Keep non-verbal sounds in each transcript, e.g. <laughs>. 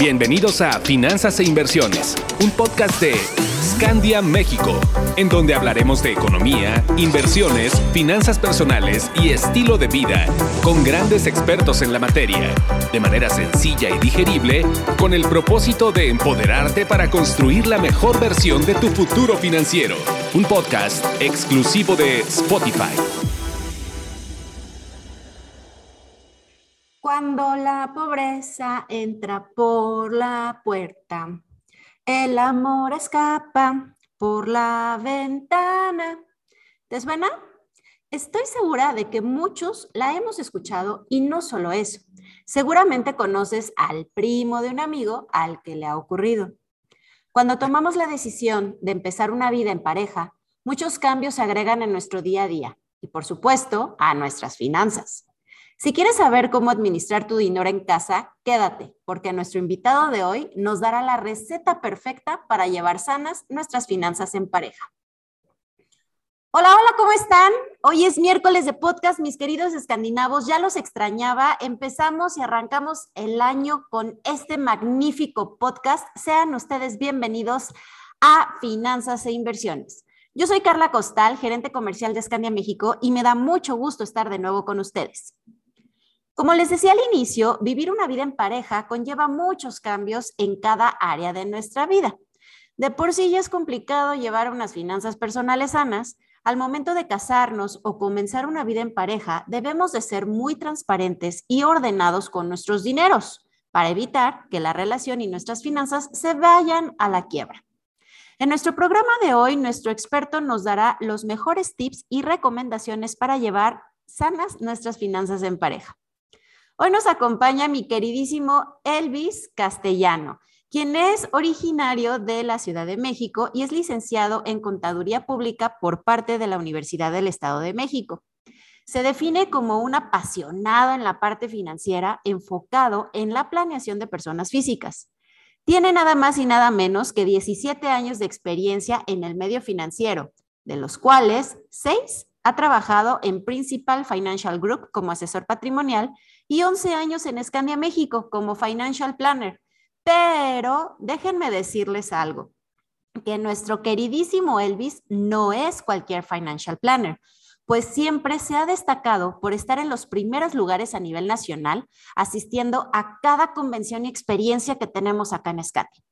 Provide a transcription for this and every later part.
Bienvenidos a Finanzas e Inversiones, un podcast de Scandia México, en donde hablaremos de economía, inversiones, finanzas personales y estilo de vida con grandes expertos en la materia, de manera sencilla y digerible, con el propósito de empoderarte para construir la mejor versión de tu futuro financiero. Un podcast exclusivo de Spotify. Cuando la pobreza entra por la puerta, el amor escapa por la ventana. ¿Te suena? Estoy segura de que muchos la hemos escuchado y no solo eso. Seguramente conoces al primo de un amigo al que le ha ocurrido. Cuando tomamos la decisión de empezar una vida en pareja, muchos cambios se agregan en nuestro día a día y, por supuesto, a nuestras finanzas. Si quieres saber cómo administrar tu dinero en casa, quédate, porque nuestro invitado de hoy nos dará la receta perfecta para llevar sanas nuestras finanzas en pareja. Hola, hola, ¿cómo están? Hoy es miércoles de podcast, mis queridos escandinavos, ya los extrañaba. Empezamos y arrancamos el año con este magnífico podcast. Sean ustedes bienvenidos a Finanzas e Inversiones. Yo soy Carla Costal, gerente comercial de Escandia México, y me da mucho gusto estar de nuevo con ustedes. Como les decía al inicio, vivir una vida en pareja conlleva muchos cambios en cada área de nuestra vida. De por sí ya es complicado llevar unas finanzas personales sanas. Al momento de casarnos o comenzar una vida en pareja, debemos de ser muy transparentes y ordenados con nuestros dineros para evitar que la relación y nuestras finanzas se vayan a la quiebra. En nuestro programa de hoy, nuestro experto nos dará los mejores tips y recomendaciones para llevar sanas nuestras finanzas en pareja. Hoy nos acompaña mi queridísimo Elvis Castellano, quien es originario de la Ciudad de México y es licenciado en Contaduría Pública por parte de la Universidad del Estado de México. Se define como un apasionado en la parte financiera enfocado en la planeación de personas físicas. Tiene nada más y nada menos que 17 años de experiencia en el medio financiero, de los cuales 6 ha trabajado en Principal Financial Group como asesor patrimonial y 11 años en Escandia México como Financial Planner. Pero déjenme decirles algo, que nuestro queridísimo Elvis no es cualquier Financial Planner, pues siempre se ha destacado por estar en los primeros lugares a nivel nacional, asistiendo a cada convención y experiencia que tenemos acá en Escandia.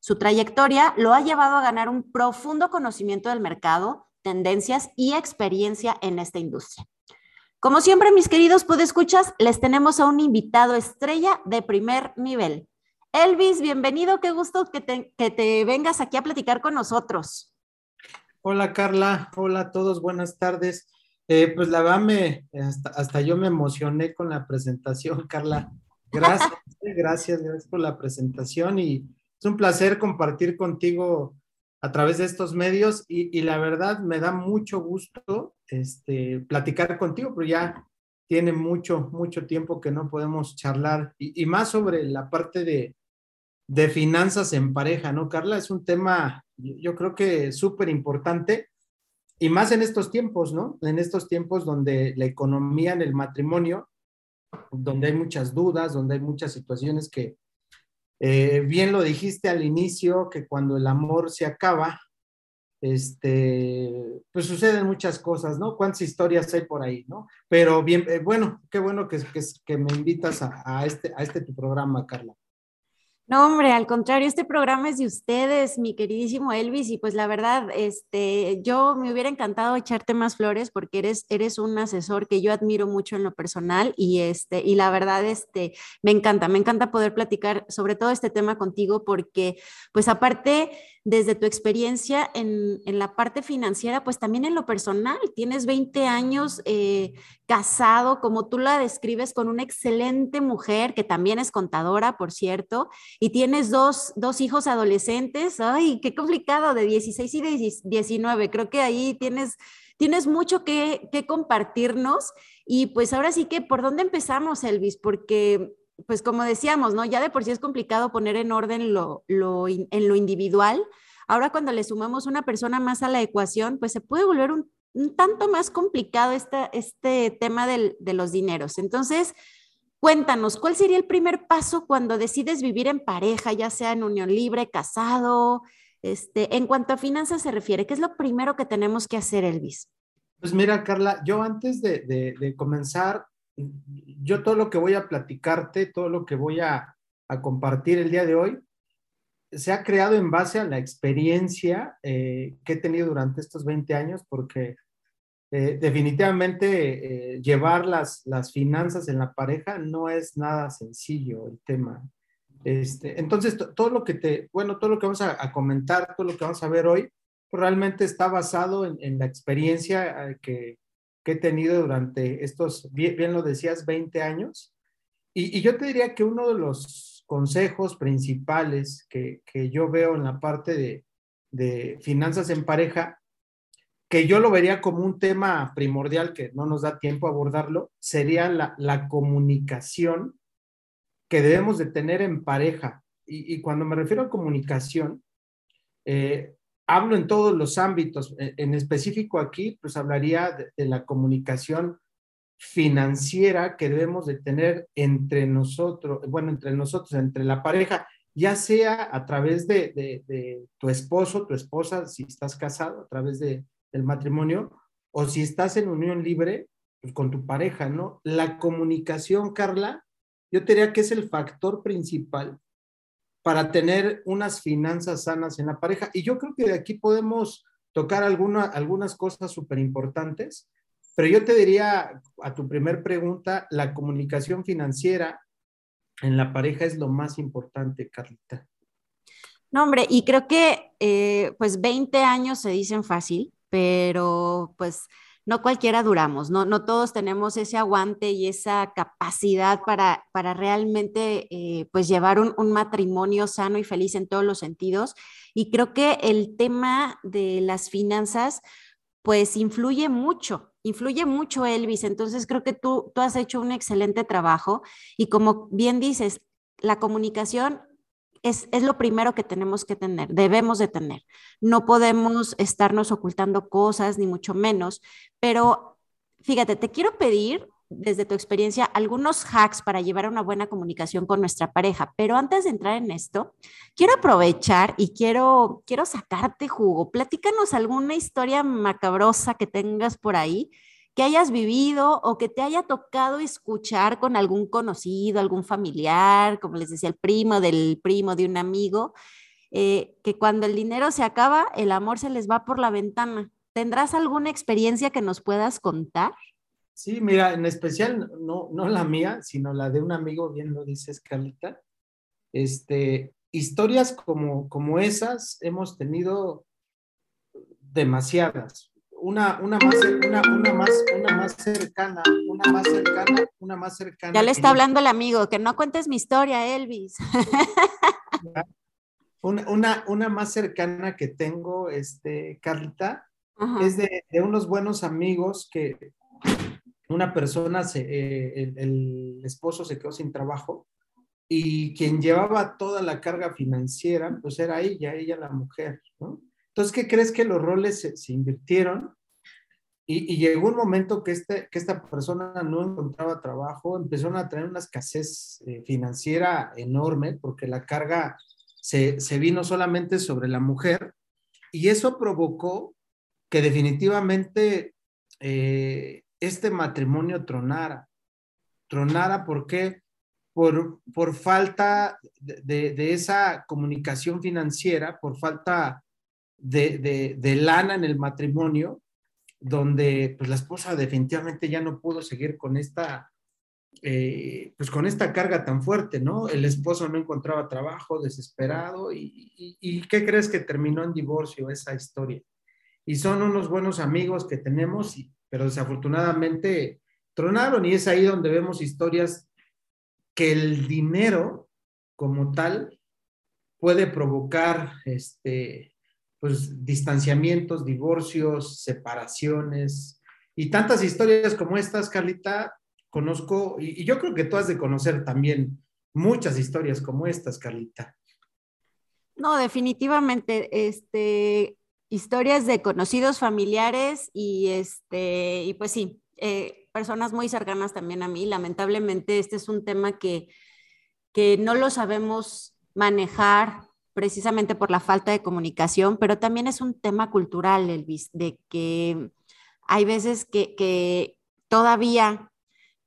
Su trayectoria lo ha llevado a ganar un profundo conocimiento del mercado, tendencias y experiencia en esta industria. Como siempre, mis queridos podescuchas, les tenemos a un invitado estrella de primer nivel. Elvis, bienvenido, qué gusto que te, vengas aquí a platicar con nosotros. Hola Carla, hola a todos, buenas tardes. Eh, pues la verdad, me, hasta, yo me emocioné con la presentación, <laughs> Carla. Gracias, <laughs> gracias, gracias por la presentación y es un placer compartir contigo a través de estos medios y, la verdad me da mucho gusto este, platicar contigo, pero ya tiene mucho, mucho tiempo que no podemos charlar y, más sobre la parte de, de, finanzas en pareja, ¿no, Carla? Es un tema, yo creo que súper importante y más en estos tiempos, ¿no? En estos tiempos donde la economía en el matrimonio, donde hay muchas dudas, donde hay muchas situaciones que, eh, bien lo dijiste al inicio, que cuando el amor se acaba, este, pues suceden muchas cosas, ¿no? ¿Cuántas historias hay por ahí, ¿no? Pero bien, eh, bueno, qué bueno que, que, me invitas a, este, a este tu programa, Carla. No, hombre, al contrario, este programa es de ustedes, mi queridísimo Elvis, y pues la verdad, este, yo me hubiera encantado echarte más flores porque eres, eres un asesor que yo admiro mucho en lo personal y este, y la verdad, este, me encanta, me encanta poder platicar sobre todo este tema contigo porque, pues aparte, desde tu experiencia en, la parte financiera, pues también en lo personal. Tienes 20 años eh, casado, como tú la describes, con una excelente mujer que también es contadora, por cierto, y tienes dos, hijos adolescentes. Ay, qué complicado, de 16 y 19. Creo que ahí tienes, tienes mucho que, compartirnos. Y pues ahora sí que, ¿por dónde empezamos, Elvis? Porque pues como decíamos, ¿no? Ya de por sí es complicado poner en orden lo, en lo individual. Ahora cuando le sumamos una persona más a la ecuación, pues se puede volver un, tanto más complicado este, este tema de los dineros. Entonces, cuéntanos, ¿cuál sería el primer paso cuando decides vivir en pareja, ya sea en unión libre, casado? Este, en cuanto a finanzas se refiere, ¿qué es lo primero que tenemos que hacer, Elvis? Pues mira, Carla, yo antes de, comenzar, yo todo lo que voy a platicarte, todo lo que voy a, compartir el día de hoy, se ha creado en base a la experiencia eh, que he tenido durante estos 20 años, porque eh, definitivamente eh, llevar las, finanzas en la pareja no es nada sencillo el tema. Este, entonces, todo lo que te, bueno, todo lo que vamos a, comentar, todo lo que vamos a ver hoy, realmente está basado en, la experiencia que, que, he tenido durante estos, bien, lo decías, 20 años. Y, y, yo te diría que uno de los consejos principales que, que yo veo en la parte de, de finanzas en pareja que yo lo vería como un tema primordial que no nos da tiempo a abordarlo, sería la, la comunicación que debemos de tener en pareja. Y, cuando me refiero a comunicación, eh, hablo en todos los ámbitos. En, específico aquí, pues hablaría de, la comunicación financiera que debemos de tener entre nosotros, bueno, entre nosotros, entre la pareja, ya sea a través de, de, tu esposo, tu esposa, si estás casado, a través de, el matrimonio, o si estás en unión libre, pues con tu pareja, ¿no? La comunicación, Carla, yo diría que es el factor principal para tener unas finanzas sanas en la pareja. Y yo creo que de aquí podemos tocar alguna, algunas cosas súper importantes, pero yo te diría a tu primer pregunta, la comunicación financiera en la pareja es lo más importante, Carlita. No, hombre, y creo que eh, pues 20 años se dicen fácil, pero pues no cualquiera duramos, no, no todos tenemos ese aguante y esa capacidad para, para realmente eh, pues llevar un, un, matrimonio sano y feliz en todos los sentidos. Y creo que el tema de las finanzas pues influye mucho, influye mucho Elvis. Entonces creo que tú, tú has hecho un excelente trabajo y como bien dices, la comunicación es, lo primero que tenemos que tener, debemos de tener. No podemos estarnos ocultando cosas, ni mucho menos, pero fíjate, te quiero pedir desde tu experiencia algunos hacks para llevar una buena comunicación con nuestra pareja. Pero antes de entrar en esto, quiero aprovechar y quiero, quiero sacarte jugo. Platícanos alguna historia macabrosa que tengas por ahí que hayas vivido o que te haya tocado escuchar con algún conocido, algún familiar, como les decía, el primo del primo de un amigo, eh, que cuando el dinero se acaba, el amor se les va por la ventana. ¿Tendrás alguna experiencia que nos puedas contar? Sí, mira, en especial no, no la mía, sino la de un amigo, bien lo dices, Carlita. Este, historias como, como esas hemos tenido demasiadas una, una, más, una, una, más, una más cercana, una más cercana, una más cercana. Ya le está hablando el amigo, que no cuentes mi historia, Elvis. Una, una, una más cercana que tengo, este, Carlita, es de, de, unos buenos amigos que una persona, se, eh, el, el esposo se quedó sin trabajo y quien llevaba toda la carga financiera, pues era ella, ella la mujer, ¿no? Entonces, ¿qué crees que los roles se, invirtieron? Y, llegó un momento que, este, que esta persona no encontraba trabajo, empezaron a tener una escasez eh, financiera enorme porque la carga se, vino solamente sobre la mujer y eso provocó que definitivamente eh, este matrimonio tronara. Tronara, ¿por qué? Por, por falta de, de, esa comunicación financiera, por falta de, de, lana en el matrimonio, donde pues la esposa definitivamente ya no pudo seguir con esta, eh, pues con esta carga tan fuerte, ¿no? El esposo no encontraba trabajo, desesperado, y, y, ¿qué crees que terminó en divorcio esa historia? Y son unos buenos amigos que tenemos, pero desafortunadamente tronaron y es ahí donde vemos historias que el dinero como tal puede provocar este, pues distanciamientos, divorcios, separaciones y tantas historias como estas, Carlita, conozco y, yo creo que tú has de conocer también muchas historias como estas, Carlita. No, definitivamente, este, historias de conocidos familiares y este, y pues sí, eh, personas muy cercanas también a mí. Lamentablemente, este es un tema que, que no lo sabemos manejar precisamente por la falta de comunicación, pero también es un tema cultural, Elvis, de que hay veces que, todavía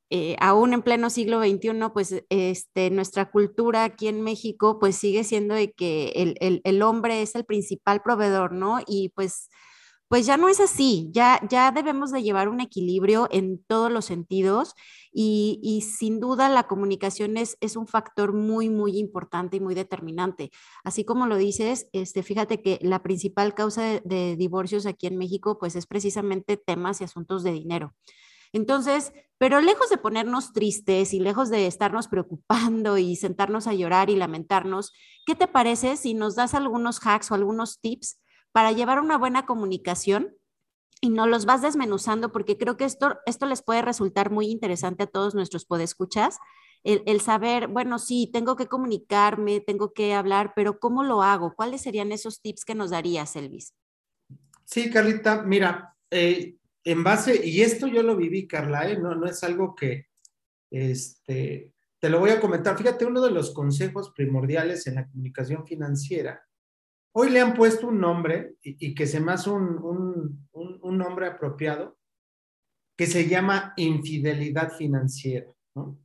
eh, aún en pleno siglo XXI, pues este, nuestra cultura aquí en México, pues sigue siendo de que el, el, hombre es el principal proveedor, ¿no? Y pues, pues ya no es así, ya, ya debemos de llevar un equilibrio en todos los sentidos y, y sin duda la comunicación es, es, un factor muy, muy importante y muy determinante. Así como lo dices, este, fíjate que la principal causa de, de divorcios aquí en México, pues es precisamente temas y asuntos de dinero. Entonces, pero lejos de ponernos tristes y lejos de estarnos preocupando y sentarnos a llorar y lamentarnos, ¿qué te parece si nos das algunos hacks o algunos tips para llevar una buena comunicación y no los vas desmenuzando? Porque creo que esto, esto les puede resultar muy interesante a todos nuestros podescuchas. El, el saber, bueno, sí, tengo que comunicarme, tengo que hablar, pero ¿cómo lo hago? ¿Cuáles serían esos tips que nos darías, Elvis? Sí, Carlita, mira, eh, en base, y esto yo lo viví, Carla, ¿eh? no, no es algo que, este, te lo voy a comentar. Fíjate, uno de los consejos primordiales en la comunicación financiera, hoy le han puesto un nombre y, que se me hace un, un, nombre apropiado, que se llama infidelidad financiera, ¿no?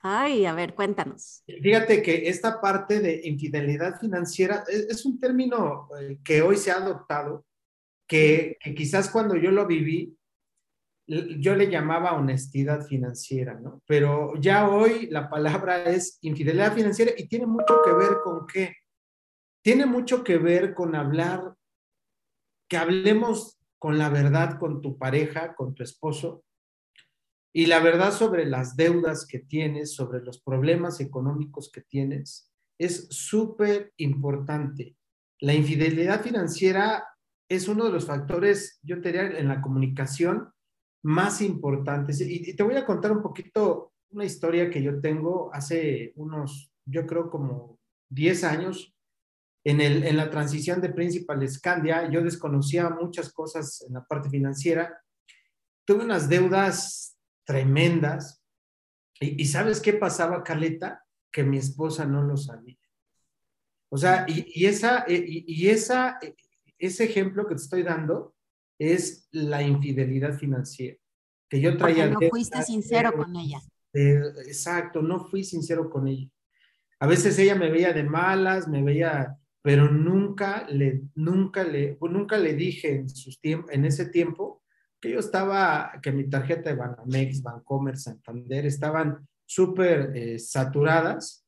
Ay, a ver, cuéntanos. Fíjate que esta parte de infidelidad financiera es, es un término eh, que hoy se ha adoptado, que, que, quizás cuando yo lo viví, yo le llamaba honestidad financiera, ¿no? Pero ya hoy la palabra es infidelidad financiera y tiene mucho que ver con qué. Tiene mucho que ver con hablar, que hablemos con la verdad con tu pareja, con tu esposo, y la verdad sobre las deudas que tienes, sobre los problemas económicos que tienes, es súper importante. La infidelidad financiera es uno de los factores, yo te diría, en la comunicación más importantes. Y, te voy a contar un poquito una historia que yo tengo hace unos, yo creo como 10 años, en, el, en la transición de Principal Scandia, yo desconocía muchas cosas en la parte financiera. Tuve unas deudas tremendas. ¿Y, sabes qué pasaba, Carleta? Que mi esposa no lo sabía. O sea, y, esa, y, y esa, ese ejemplo que te estoy dando es la infidelidad financiera. Que yo traía. Porque no fuiste sincero con ella. exacto, no fui sincero con ella. A veces ella me veía de malas, me veía, pero nunca le, nunca le, nunca le dije en, sus en ese tiempo que yo estaba, que mi tarjeta de Banamex, Bancomer, Santander estaban súper eh, saturadas.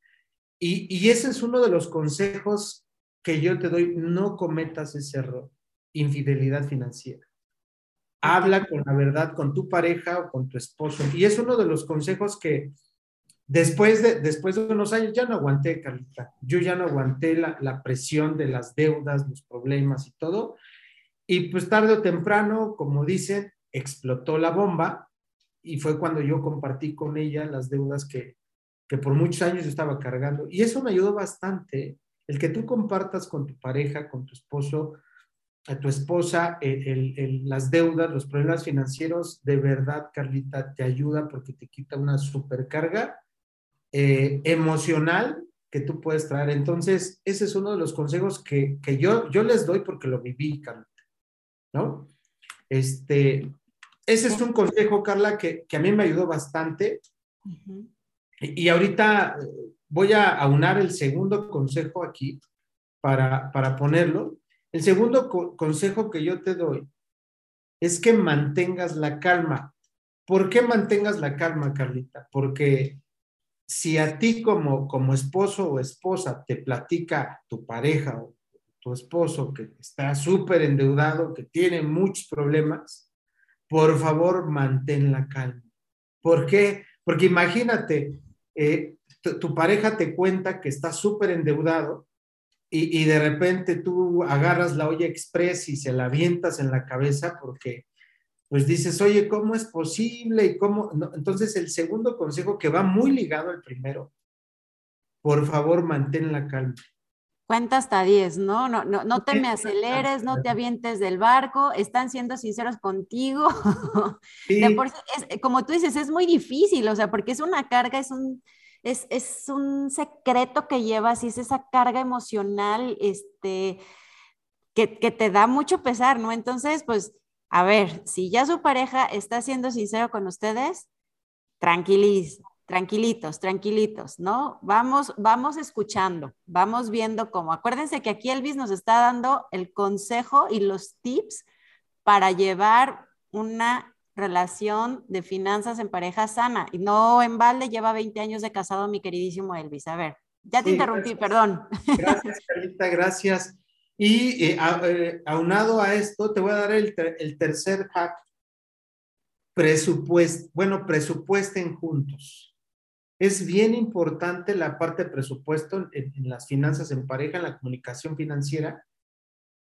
Y, y ese es uno de los consejos que yo te doy, no cometas ese error infidelidad financiera. Habla con la verdad con tu pareja o con tu esposo. Y es uno de los consejos que después de, después de unos años ya no aguanté, Carlita. Yo ya no aguanté la, la presión de las deudas, los problemas y todo. Y pues tarde o temprano, como dicen, explotó la bomba y fue cuando yo compartí con ella las deudas que, que por muchos años yo estaba cargando. Y eso me ayudó bastante, el que tú compartas con tu pareja, con tu esposo, a tu esposa las deudas, los problemas financieros, de verdad, Carlita, te ayuda porque te quita una supercarga eh, emocional que tú puedes traer. Entonces, ese es uno de los consejos que, yo, yo les doy porque lo viví, Carlita, ¿no? Este, ese es un consejo, Carla, que, a mí me ayudó bastante. y, y, ahorita eh, voy a aunar el segundo consejo aquí para, para ponerlo el segundo consejo que yo te doy es que mantengas la calma. ¿Por qué mantengas la calma, Carlita? Porque si a ti como, como esposo o esposa te platica tu pareja o tu esposo que está súper endeudado, que tiene muchos problemas, por favor mantén la calma. ¿Por qué? Porque imagínate, eh, tu, pareja te cuenta que está súper endeudado y, de repente tú agarras la olla express y se la avientas en la cabeza porque pues dices, oye, ¿cómo es posible? Y cómo, entonces el segundo consejo que va muy ligado al primero, por favor, mantén la calma. Cuenta hasta 10, ¿no? No, no, no te me aceleres, no te avientes del barco, están siendo sinceros contigo. <laughs> como tú dices, es muy difícil, o sea, porque es una carga, es un, es, es un secreto que llevas y es esa carga emocional, este, que, que te da mucho pesar, ¿no? Entonces, pues, a ver, si ya su pareja está siendo sincero con ustedes, tranquiliz, tranquilitos, tranquilitos, ¿no? Vamos, vamos escuchando, vamos viendo cómo. Acuérdense que aquí Elvis nos está dando el consejo y los tips para llevar una relación de finanzas en pareja sana. Y no en balde lleva 20 años de casado mi queridísimo Elvis. A ver, ya te interrumpí, perdón. Gracias, Carlita, gracias. Y eh, eh, aunado a esto, te voy a dar el, tercer hack. Presupuesto, bueno, presupuesten juntos es bien importante la parte de presupuesto en, las finanzas en pareja, en la comunicación financiera,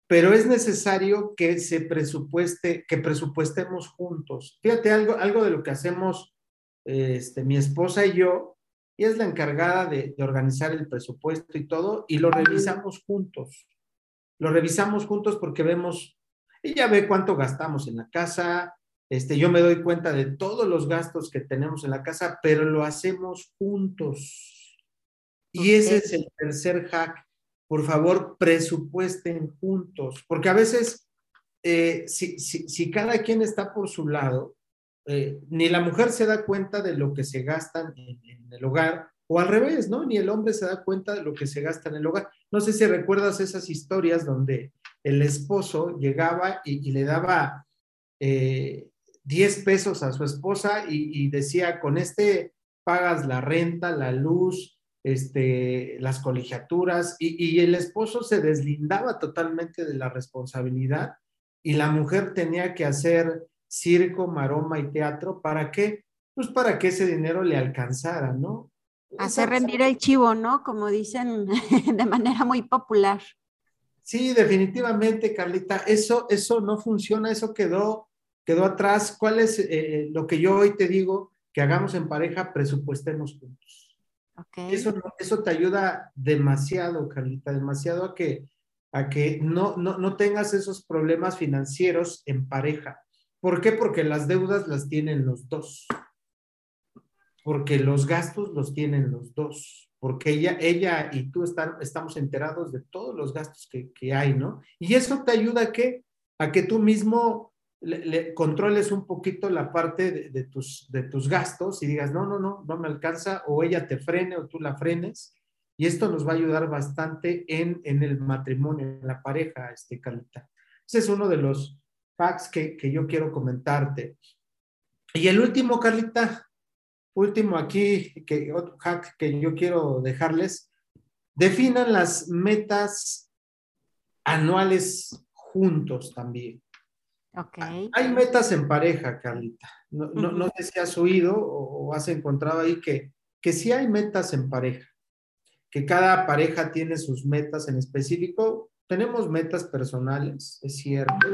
pero es necesario que se presupueste, que presupuestemos juntos. Fíjate algo, algo de lo que hacemos este, mi esposa y yo, y es la encargada de, de organizar el presupuesto y todo, y lo revisamos juntos. Lo revisamos juntos porque vemos, ella ve cuánto gastamos en la casa, este, yo me doy cuenta de todos los gastos que tenemos en la casa, pero lo hacemos juntos. Y ese es el tercer hack. Por favor, presupuesten juntos, porque a veces, eh, si, cada quien está por su lado, eh, ni la mujer se da cuenta de lo que se gasta en, el hogar, o al revés, ¿no? Ni el hombre se da cuenta de lo que se gasta en el hogar. No sé si recuerdas esas historias donde el esposo llegaba y, le daba eh, 10 pesos a su esposa y, decía, con este pagas la renta, la luz, este, las colegiaturas, y, el esposo se deslindaba totalmente de la responsabilidad y la mujer tenía que hacer circo, maroma y teatro. ¿Para qué? Pues para que ese dinero le alcanzara, ¿no? Hacer rendir el chivo, ¿no? Como dicen <laughs> de manera muy popular. Sí, definitivamente, Carlita, eso, eso no funciona, eso quedó quedó atrás. ¿Cuál es eh, lo que yo hoy te digo que hagamos en pareja? Presupuestemos juntos. Eso, eso te ayuda demasiado, Carlita, demasiado a que, a que no, no, no tengas esos problemas financieros en pareja. ¿Por qué? Porque las deudas las tienen los dos. Porque los gastos los tienen los dos. Porque ella, ella y tú están, estamos enterados de todos los gastos que, que hay, ¿no? Y eso te ayuda a que, a que tú mismo le, controles un poquito la parte de, tus, de tus gastos y digas, no, no, no, no me alcanza, o ella te frene o tú la frenes. Y esto nos va a ayudar bastante en, en el matrimonio, en la pareja, este, Carlita. Ese es uno de los facts que, que yo quiero comentarte. Y el último, Carlita, último aquí, que otro hack que yo quiero dejarles, definan las metas anuales juntos también. Hay metas en pareja, Carlita. No, no, sé si has oído o, has encontrado ahí que, que sí hay metas en pareja, que cada pareja tiene sus metas en específico. Tenemos metas personales, es cierto,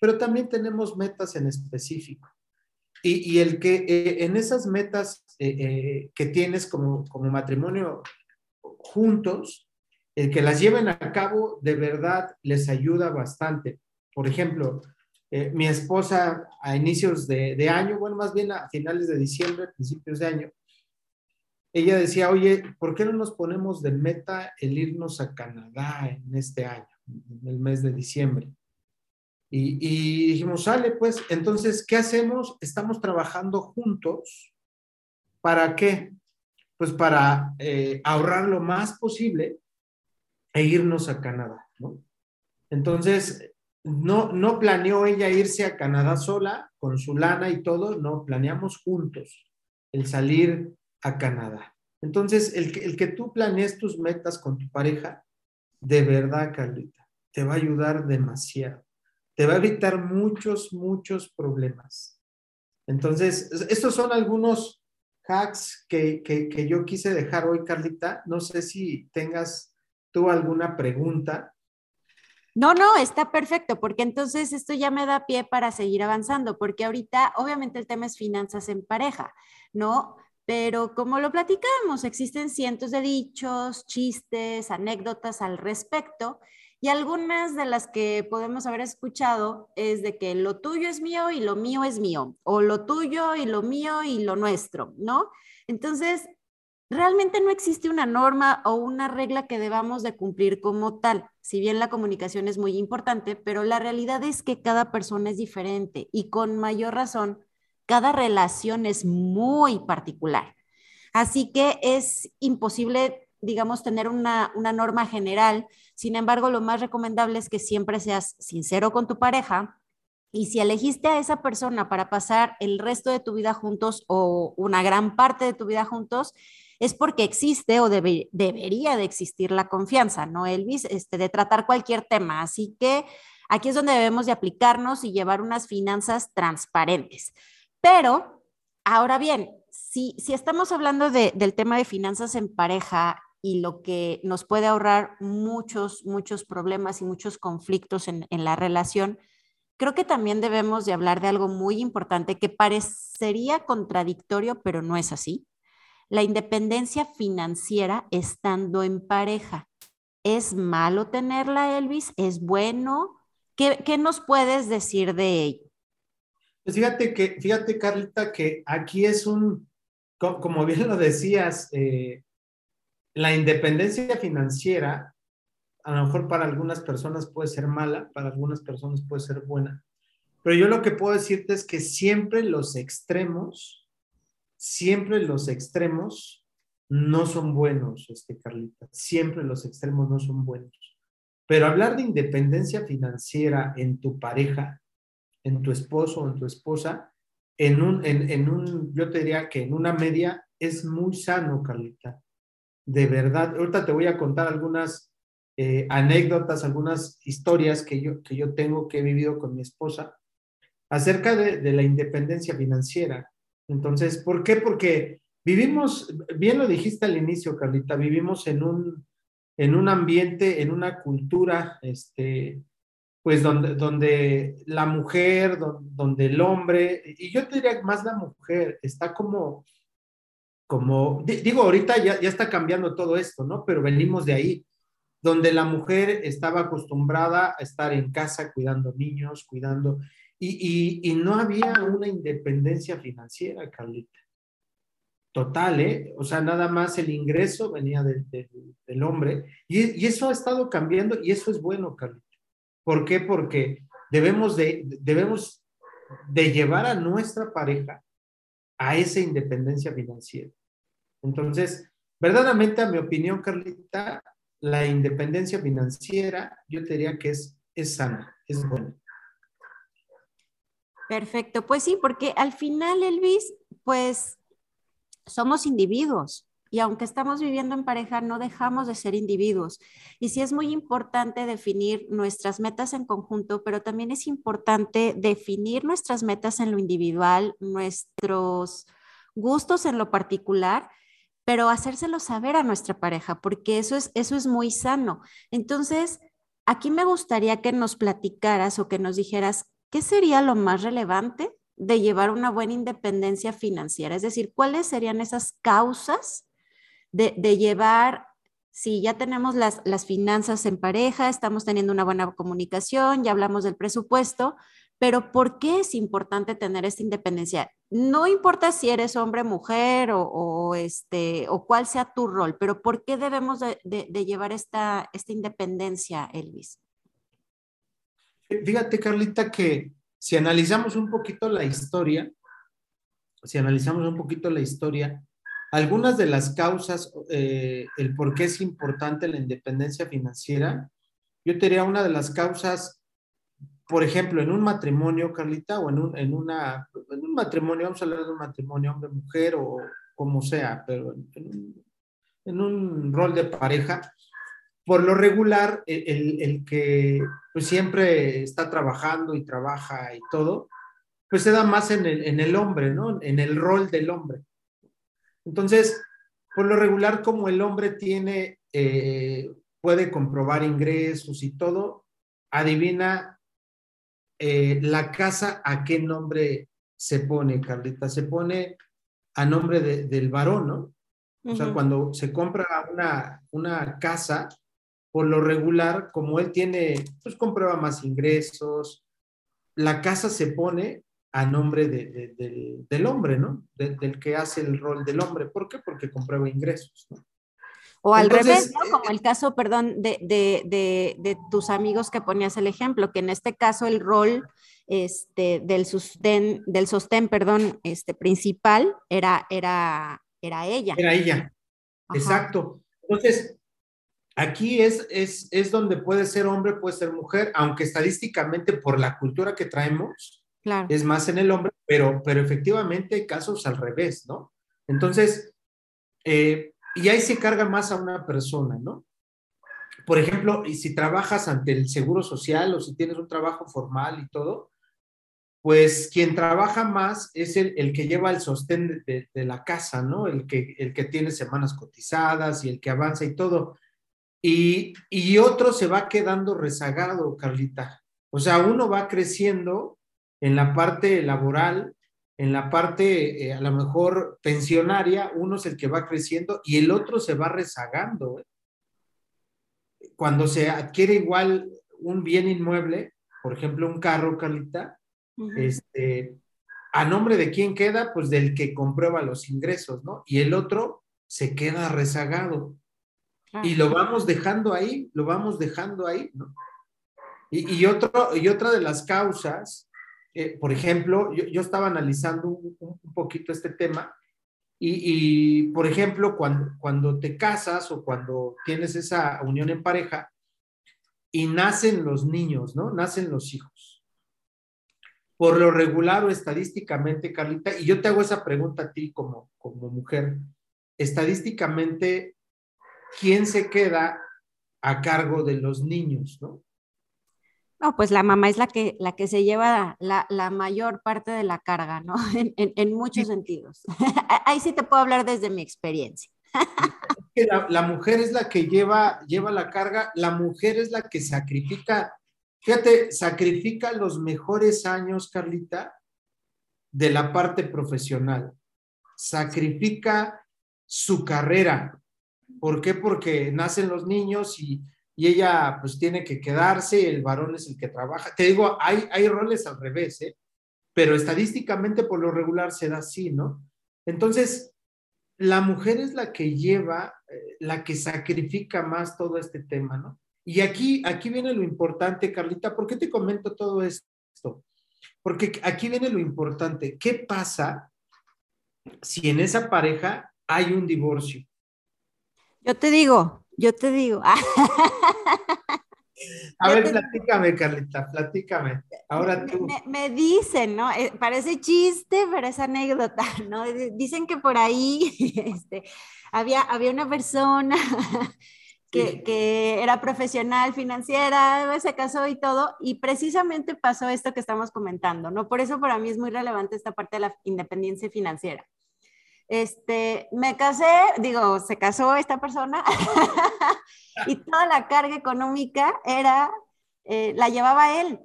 pero también tenemos metas en específico. Y, el que eh, en esas metas eh, eh, que tienes como, como matrimonio juntos, el que las lleven a cabo de verdad les ayuda bastante. Por ejemplo, mi esposa a inicios de, año, bueno, más bien a finales de diciembre, principios de año, ella decía, oye, ¿por qué no nos ponemos de meta el irnos a Canadá en este año, en el mes de diciembre? Y, dijimos, sale, pues, entonces, ¿qué hacemos? Estamos trabajando juntos. ¿Para qué? Pues para eh, ahorrar lo más posible e irnos a Canadá, ¿no? Entonces, no, no planeó ella irse a Canadá sola con su lana y todo, no, planeamos juntos el salir a Canadá. Entonces, el el que tú planees tus metas con tu pareja, de verdad, Carlita, te va a ayudar demasiado. Te va a evitar muchos, muchos problemas. Entonces, estos son algunos hacks que, que yo quise dejar hoy, Carlita. No sé si tengas tú alguna pregunta no, no, está perfecto, porque entonces esto ya me da pie para seguir avanzando, porque ahorita obviamente el tema es finanzas en pareja, ¿no? Pero como lo platicamos, existen cientos de dichos, chistes, anécdotas al respecto y algunas de las que podemos haber escuchado es de que lo tuyo es mío y lo mío es mío, o lo tuyo y lo mío y lo nuestro, ¿no? Entonces, realmente no existe una norma o una regla que debamos de cumplir como tal. Si bien la comunicación es muy importante, pero la realidad es que cada persona es diferente y con mayor razón, cada relación es muy particular. Así que es imposible digamos, tener una, norma general. Sin embargo, lo más recomendable es que siempre seas sincero con tu pareja. Y si elegiste a esa persona para pasar el resto de tu vida juntos o una gran parte de tu vida juntos, es porque existe o debería de existir la confianza, ¿no, Elvis? Este, de tratar cualquier tema. Así que aquí es donde debemos de aplicarnos y llevar unas finanzas transparentes. Pero, ahora bien, si, si estamos hablando del tema de finanzas en pareja y lo que nos puede ahorrar muchos, muchos problemas y muchos conflictos en, la relación, creo que también debemos de hablar de algo muy importante que parecería contradictorio, pero no es así. La independencia financiera estando en pareja. ¿Es malo tenerla, Elvis? ¿Es bueno? ¿Qué, qué nos puedes decir de ello? Pues fíjate que, fíjate, Carlita, que aquí es un, como bien lo decías, eh, la independencia financiera, a lo mejor para algunas personas puede ser mala, para algunas personas puede ser buena, pero yo lo que puedo decirte es que siempre los extremos, siempre los extremos no son buenos, este Carlita, siempre los extremos no son buenos. Pero hablar de independencia financiera en tu pareja, en tu esposo o en tu esposa, en un, en un, yo te diría que en una media es muy sano, Carlita de verdad, ahorita te voy a contar algunas eh, anécdotas, algunas historias que yo, que yo tengo, que he vivido con mi esposa, acerca de, la independencia financiera. Entonces, ¿por qué? Porque vivimos, bien lo dijiste al inicio, Carlita, vivimos en un, en un ambiente, en una cultura, este, pues donde, donde la mujer, donde el hombre, y yo te diría más la mujer, está como como, digo, ahorita ya, ya está cambiando todo esto, ¿no? Pero venimos de ahí, donde la mujer estaba acostumbrada a estar en casa cuidando niños, cuidando, y, y, no había una independencia financiera, Carlita. Total, ¿eh? O sea, nada más el ingreso venía del hombre, y, y, eso ha estado cambiando, y eso es bueno, Carlita. ¿Por qué? Porque debemos de, debemos de llevar a nuestra pareja a esa independencia financiera. Entonces, verdaderamente, a mi opinión, Carlita, la independencia financiera, yo te diría que es, es sana, es buena. Perfecto, pues sí, porque al final, Elvis, pues somos individuos y aunque estamos viviendo en pareja, no dejamos de ser individuos. Y sí es muy importante definir nuestras metas en conjunto, pero también es importante definir nuestras metas en lo individual, nuestros gustos en lo particular, pero hacérselo saber a nuestra pareja, porque eso es, eso es muy sano. Entonces, aquí me gustaría que nos platicaras o que nos dijeras qué sería lo más relevante de llevar una buena independencia financiera, es decir, cuáles serían esas causas de, llevar, si ya tenemos las, las finanzas en pareja, estamos teniendo una buena comunicación, ya hablamos del presupuesto, pero ¿por qué es importante tener esta independencia? No importa si eres hombre, mujer o, este, o cuál sea tu rol, pero ¿por qué debemos de, llevar esta, esta independencia, Elvis? Fíjate, Carlita, que si analizamos un poquito la historia, si analizamos un poquito la historia, algunas de las causas, eh, el por qué es importante la independencia financiera, yo te diría una de las causas, por ejemplo, en un matrimonio, Carlita, o en un, en una, en un matrimonio, vamos a hablar de un matrimonio hombre-mujer o como sea, pero en, un, rol de pareja, por lo regular, el, el, que pues, siempre está trabajando y trabaja y todo, pues se da más en el, en el hombre, ¿no? En el rol del hombre. Entonces, por lo regular, como el hombre tiene, eh, puede comprobar ingresos y todo, adivina eh, la casa a qué nombre se pone, Carlita. Se pone a nombre del varón, ¿no? O sea, cuando se compra una, una casa, por lo regular, como él tiene, pues comprueba más ingresos, la casa se pone a nombre del hombre, ¿no? del que hace el rol del hombre. ¿Por qué? Porque comprueba ingresos, ¿no? O al revés, ¿no? Como el caso, perdón, de, de, tus amigos que ponías el ejemplo, que en este caso el rol este, del sostén, del sostén, perdón, este, principal era, era, era ella. Era ella, exacto. Entonces, aquí es, es, es donde puede ser hombre, puede ser mujer, aunque estadísticamente por la cultura que traemos, claro. es más en el hombre, pero, pero efectivamente hay casos al revés, ¿no? Entonces, eh, y ahí se carga más a una persona, ¿no? Por ejemplo, y si trabajas ante el seguro social o si tienes un trabajo formal y todo, pues quien trabaja más es el, el que lleva el sostén de, la casa, ¿no? El que, el que tiene semanas cotizadas y el que avanza y todo. Y, y otro se va quedando rezagado, Carlita. O sea, uno va creciendo en la parte laboral en la parte, eh, a lo mejor, pensionaria, uno es el que va creciendo y el otro se va rezagando. ¿eh? Cuando se adquiere igual un bien inmueble, por ejemplo, un carro, Carlita, este, ¿a nombre de quién queda? Pues del que comprueba los ingresos, ¿no? Y el otro se queda rezagado. Y lo vamos dejando ahí, lo vamos dejando ahí, ¿no? Y, y, otro, y otra de las causas eh, por ejemplo, yo, estaba analizando un, poquito este tema y, por ejemplo, cuando, cuando te casas o cuando tienes esa unión en pareja y nacen los niños, ¿no? Nacen los hijos. Por lo regular o estadísticamente, Carlita, y yo te hago esa pregunta a ti como, como mujer, estadísticamente, ¿quién se queda a cargo de los niños, ¿no? No, pues la mamá es la que, la que se lleva la, la mayor parte de la carga, ¿no? <laughs> En, en, muchos sentidos. <laughs> Ahí sí te puedo hablar desde mi experiencia. La, la, mujer es la que lleva, lleva la carga, la mujer es la que sacrifica, fíjate, sacrifica los mejores años, Carlita, de la parte profesional. Sacrifica su carrera. ¿Por qué? Porque nacen los niños y y ella pues tiene que quedarse, el varón es el que trabaja. Te digo, hay, roles al revés, ¿eh? pero estadísticamente por lo regular se da así, ¿no? Entonces, la mujer es la que lleva, eh, la que sacrifica más todo este tema, ¿no? Y aquí, aquí viene lo importante, Carlita, ¿por qué te comento todo esto? Porque aquí viene lo importante, ¿qué pasa si en esa pareja hay un divorcio? Yo te digo, yo te digo. <laughs> A ver, platícame, Carlita, platícame. Ahora tú. Me, dicen, ¿no? Eh, parece chiste, pero es anécdota, <laughs> ¿no? Dicen que por ahí <laughs> este, había, había una persona que, que, era profesional financiera, se casó y todo, y precisamente pasó esto que estamos comentando, ¿no? Por eso para mí es muy relevante esta parte de la independencia financiera. Este, me casé, digo, se casó esta persona <laughs> y toda la carga económica era, eh, la llevaba él,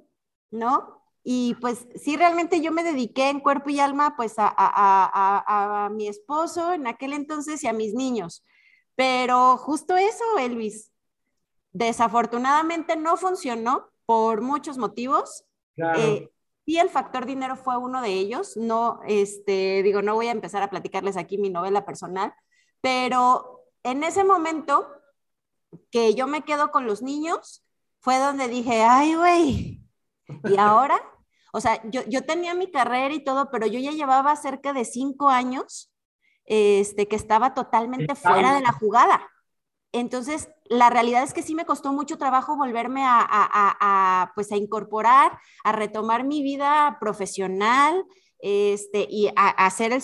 ¿no? Y pues sí, realmente yo me dediqué en cuerpo y alma pues a, a, a, mi esposo en aquel entonces y a mis niños. Pero justo eso, Elvis, desafortunadamente no funcionó por muchos motivos. Claro. Eh, y el factor dinero fue uno de ellos. No, este, digo, no voy a empezar a platicarles aquí mi novela personal, pero en ese momento que yo me quedo con los niños, fue donde dije, ay, güey, ¿y ahora? O sea, yo, yo tenía mi carrera y todo, pero yo ya llevaba cerca de cinco años este, que estaba totalmente fuera de la jugada. Entonces, la realidad es que sí me costó mucho trabajo volverme a, pues a incorporar, a retomar mi vida profesional este, y a, hacer el,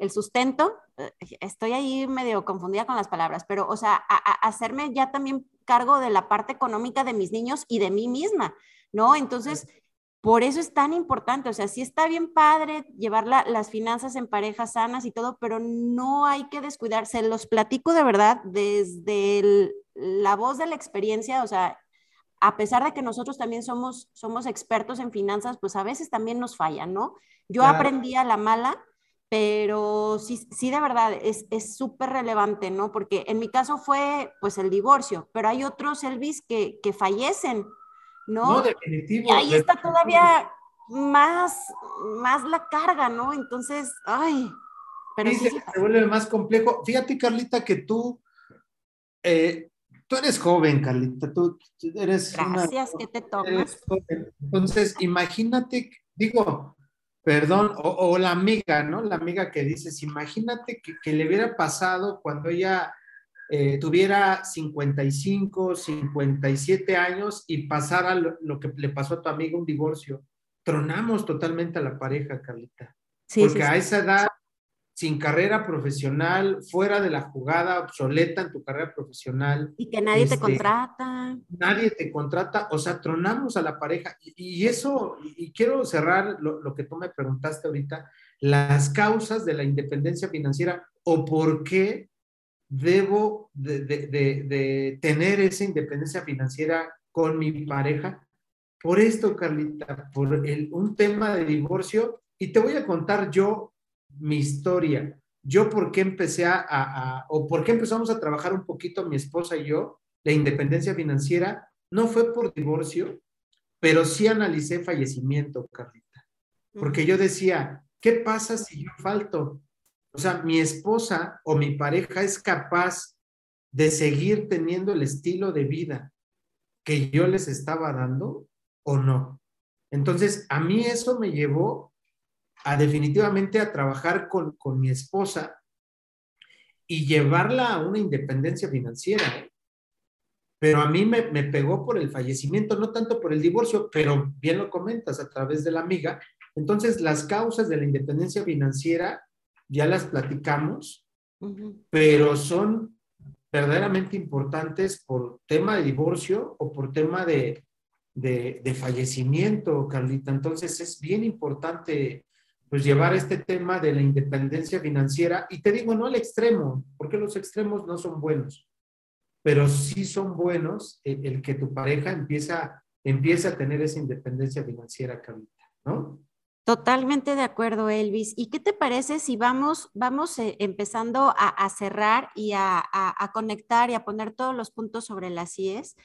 el, sustento. Estoy ahí medio confundida con las palabras, pero, o sea, a, hacerme ya también cargo de la parte económica de mis niños y de mí misma, ¿no? Entonces, por eso es tan importante, o sea, sí está bien padre llevar las finanzas en parejas sanas y todo, pero no hay que descuidarse. Los platico de verdad desde la voz de la experiencia, o sea, a pesar de que nosotros también somos, somos expertos en finanzas, pues a veces también nos fallan, ¿no? Yo aprendí a la mala, pero sí, sí de verdad es súper relevante, ¿no? Porque en mi caso fue pues el divorcio, pero hay otros, Elvis, que, que fallecen, ¿no? No, definitivo. Y ahí está todavía más, más la carga, ¿no? Entonces, ay, pero sí, se, vuelve más complejo. Fíjate, Carlita, que tú, eh, tú eres joven, Carlita, tú eres Gracias, que te tomas. Entonces, imagínate, digo, perdón, o, la amiga, ¿no? La amiga que dices, imagínate que, le hubiera pasado cuando ella eh, tuviera 55, 57 años y pasara lo, que le pasó a tu amiga, un divorcio. Tronamos totalmente a la pareja, Carlita. Sí, Porque a esa edad sin carrera profesional, fuera de la jugada, obsoleta en tu carrera profesional. Y que nadie te este, contrata. Nadie te contrata, o sea, tronamos a la pareja. Y, eso, y quiero cerrar lo, que tú me preguntaste ahorita, las causas de la independencia financiera o por qué debo de, tener esa independencia financiera con mi pareja. Por esto, Carlita, por un tema de divorcio. Y te voy a contar yo mi historia. Yo por qué empecé a, o por qué empezamos a trabajar un poquito mi esposa y yo, la independencia financiera, no fue por divorcio, pero sí analicé fallecimiento, Carlita. Porque yo decía, ¿qué pasa si yo falto? O sea, mi esposa o mi pareja es capaz de seguir teniendo el estilo de vida que yo les estaba dando o no. Entonces, a mí eso me llevó a definitivamente a trabajar con, mi esposa y llevarla a una independencia financiera. ¿eh? Pero a mí me, pegó por el fallecimiento, no tanto por el divorcio, pero bien lo comentas a través de la amiga. Entonces, las causas de la independencia financiera ya las platicamos, pero son verdaderamente importantes por tema de divorcio o por tema de, de, de fallecimiento, Carlita. Entonces, es bien importante pues llevar este tema de la independencia financiera, y te digo, no al extremo, porque los extremos no son buenos, pero sí son buenos el, que tu pareja empieza, empieza a tener esa independencia financiera, Carlita, ¿no? Totalmente de acuerdo, Elvis. ¿Y qué te parece si vamos, vamos eh, empezando a, cerrar y a, a, conectar y a poner todos los puntos sobre las IES?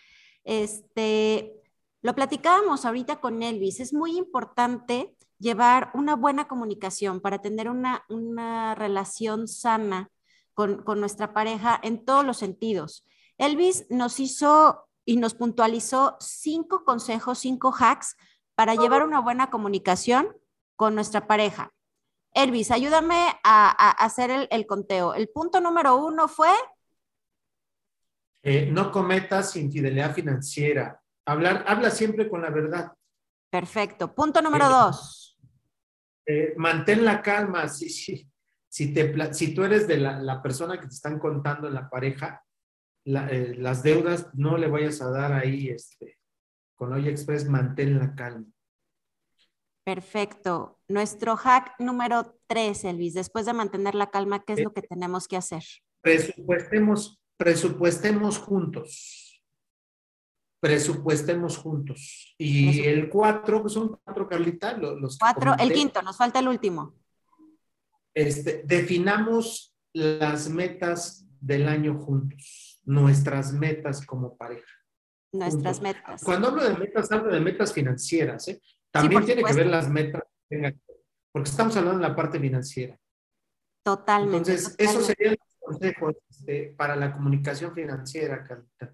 Este, lo platicábamos ahorita con Elvis. Es muy importante llevar una buena comunicación, para tener una, relación sana con, nuestra pareja en todos los sentidos. Elvis nos hizo y nos puntualizó cinco consejos, cinco hacks para llevar una buena comunicación con nuestra pareja. Elvis, ayúdame a, hacer el, conteo. El punto número uno fue... Eh, no cometas infidelidad financiera. Hablar, habla siempre con la verdad. Perfecto. Punto número eh, dos. Eh, mantén la calma, sí, sí. Si, te, si tú eres de la, persona que te están contando en la pareja, las deudas no le vayas a dar ahí este, con Oye Express, mantén la calma. Perfecto. Nuestro hack número tres, Elvis, después de mantener la calma, ¿qué es lo que tenemos que hacer? Presupuestemos, presupuestemos juntos presupuestemos juntos. Y el cuatro, que son cuatro, Carlita, los, cuatro, el quinto, nos falta el último. Este, definamos las metas del año juntos, nuestras metas como pareja. Nuestras metas. Cuando hablo de metas, hablo de metas financieras, ¿eh? También tiene que ver las metas, porque estamos hablando de la parte financiera. Totalmente. Entonces, esos serían los consejos este, para la comunicación financiera, Carlita.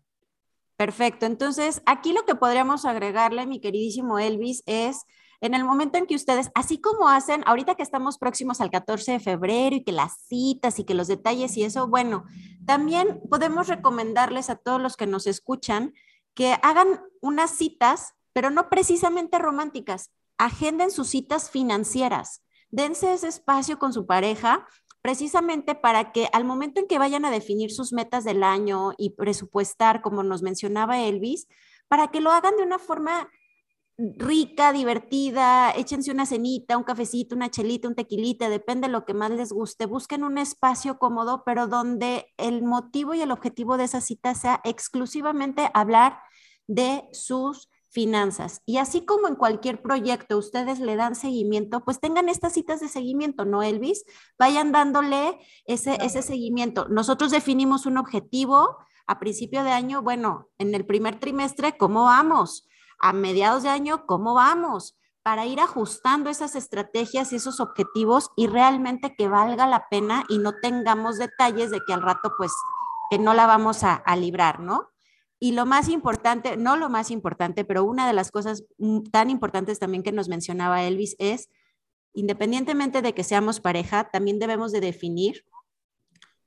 Perfecto. Entonces, aquí lo que podríamos agregarle, mi queridísimo Elvis, es en el momento en que ustedes, así como hacen, ahorita que estamos próximos al 14 de febrero y que las citas y que los detalles y eso, bueno, también podemos recomendarles a todos los que nos escuchan que hagan unas citas, pero no precisamente románticas, agenden sus citas financieras. Dense ese espacio con su pareja precisamente para que al momento en que vayan a definir sus metas del año y presupuestar, como nos mencionaba Elvis, para que lo hagan de una forma rica, divertida, échense una cenita, un cafecito, una chelita, un tequilita, depende de lo que más les guste. Busquen un espacio cómodo, pero donde el motivo y el objetivo de esa cita sea exclusivamente hablar de sus finanzas. Y así como en cualquier proyecto ustedes le dan seguimiento, pues tengan estas citas de seguimiento, ¿no, Elvis? Vayan dándole ese, ese seguimiento. Nosotros definimos un objetivo a principio de año, bueno, en el primer trimestre, ¿cómo vamos? A mediados de año, ¿cómo vamos? Para ir ajustando esas estrategias y esos objetivos y realmente que valga la pena y no tengamos detalles de que al rato, pues, que no la vamos a, a librar, ¿no? Y lo más importante, no lo más importante, pero una de las cosas tan importantes también que nos mencionaba Elvis es, independientemente de que seamos pareja, también debemos de definir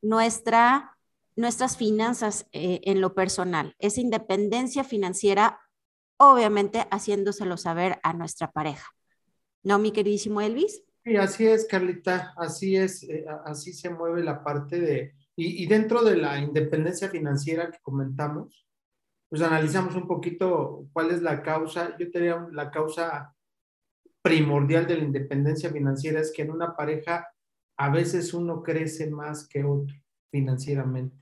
nuestra, nuestras finanzas eh, en lo personal, esa independencia financiera, obviamente haciéndoselo saber a nuestra pareja. ¿No, mi queridísimo Elvis? Sí, así es, Carlita, así es, eh, así se mueve la parte de, y, y, dentro de la independencia financiera que comentamos, pues analizamos un poquito cuál es la causa. Yo tenía la causa primordial de la independencia financiera es que en una pareja a veces uno crece más que otro financieramente.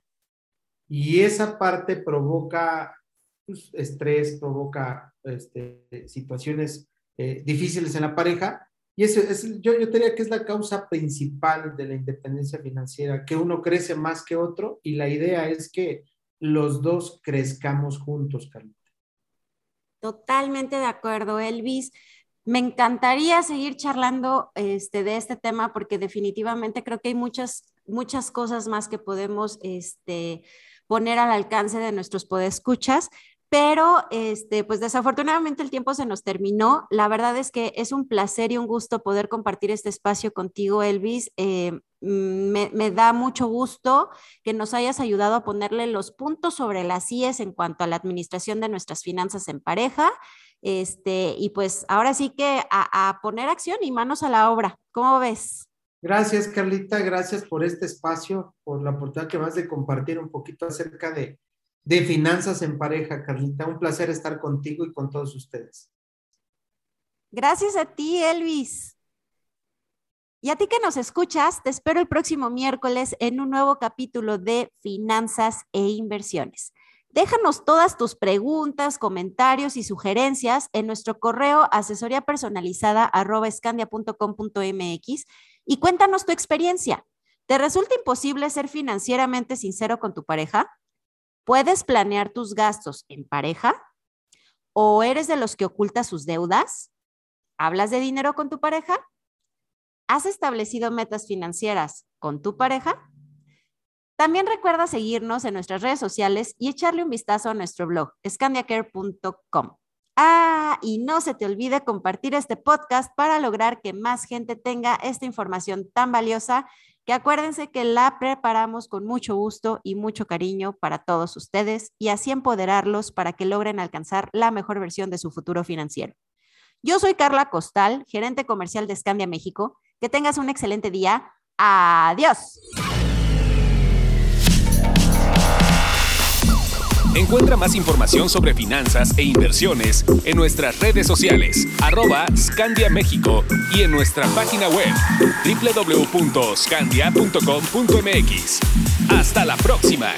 Y esa parte provoca pues, estrés, provoca este, situaciones eh, difíciles en la pareja. Y eso es, yo, yo diría que es la causa principal de la independencia financiera, que uno crece más que otro y la idea es que los dos crezcamos juntos, Carlita. Totalmente de acuerdo, Elvis. Me encantaría seguir charlando este, de este tema porque definitivamente creo que hay muchas, muchas cosas más que podemos este, poner al alcance de nuestros podescuchas, pero este, pues desafortunadamente el tiempo se nos terminó. La verdad es que es un placer y un gusto poder compartir este espacio contigo, Elvis. Eh, mm, me, da mucho gusto que nos hayas ayudado a ponerle los puntos sobre las IES en cuanto a la administración de nuestras finanzas en pareja. Este, y pues ahora sí que a, a poner acción y manos a la obra. ¿Cómo ves? Gracias, Carlita. Gracias por este espacio, por la oportunidad que vas de compartir un poquito acerca de de finanzas en pareja, Carlita. Un placer estar contigo y con todos ustedes. Gracias a ti, Elvis. Y a ti que nos escuchas, te espero el próximo miércoles en un nuevo capítulo de Finanzas e Inversiones. Déjanos todas tus preguntas, comentarios y sugerencias en nuestro correo asesoría personalizada y cuéntanos tu experiencia. ¿Te resulta imposible ser financieramente sincero con tu pareja? ¿Puedes planear tus gastos en pareja? ¿O eres de los que oculta sus deudas? ¿Hablas de dinero con tu pareja? ¿Has establecido metas financieras con tu pareja? También recuerda seguirnos en nuestras redes sociales y echarle un vistazo a nuestro blog, scandiacare.com. Ah, y no se te olvide compartir este podcast para lograr que más gente tenga esta información tan valiosa que acuérdense que la preparamos con mucho gusto y mucho cariño para todos ustedes y así empoderarlos para que logren alcanzar la mejor versión de su futuro financiero. Yo soy Carla Costal, gerente comercial de Scandia México. Que tengas un excelente día. Adiós. Encuentra más información sobre finanzas e inversiones en nuestras redes sociales, arroba Scandia México y en nuestra página web www.scandia.com.mx. Hasta la próxima.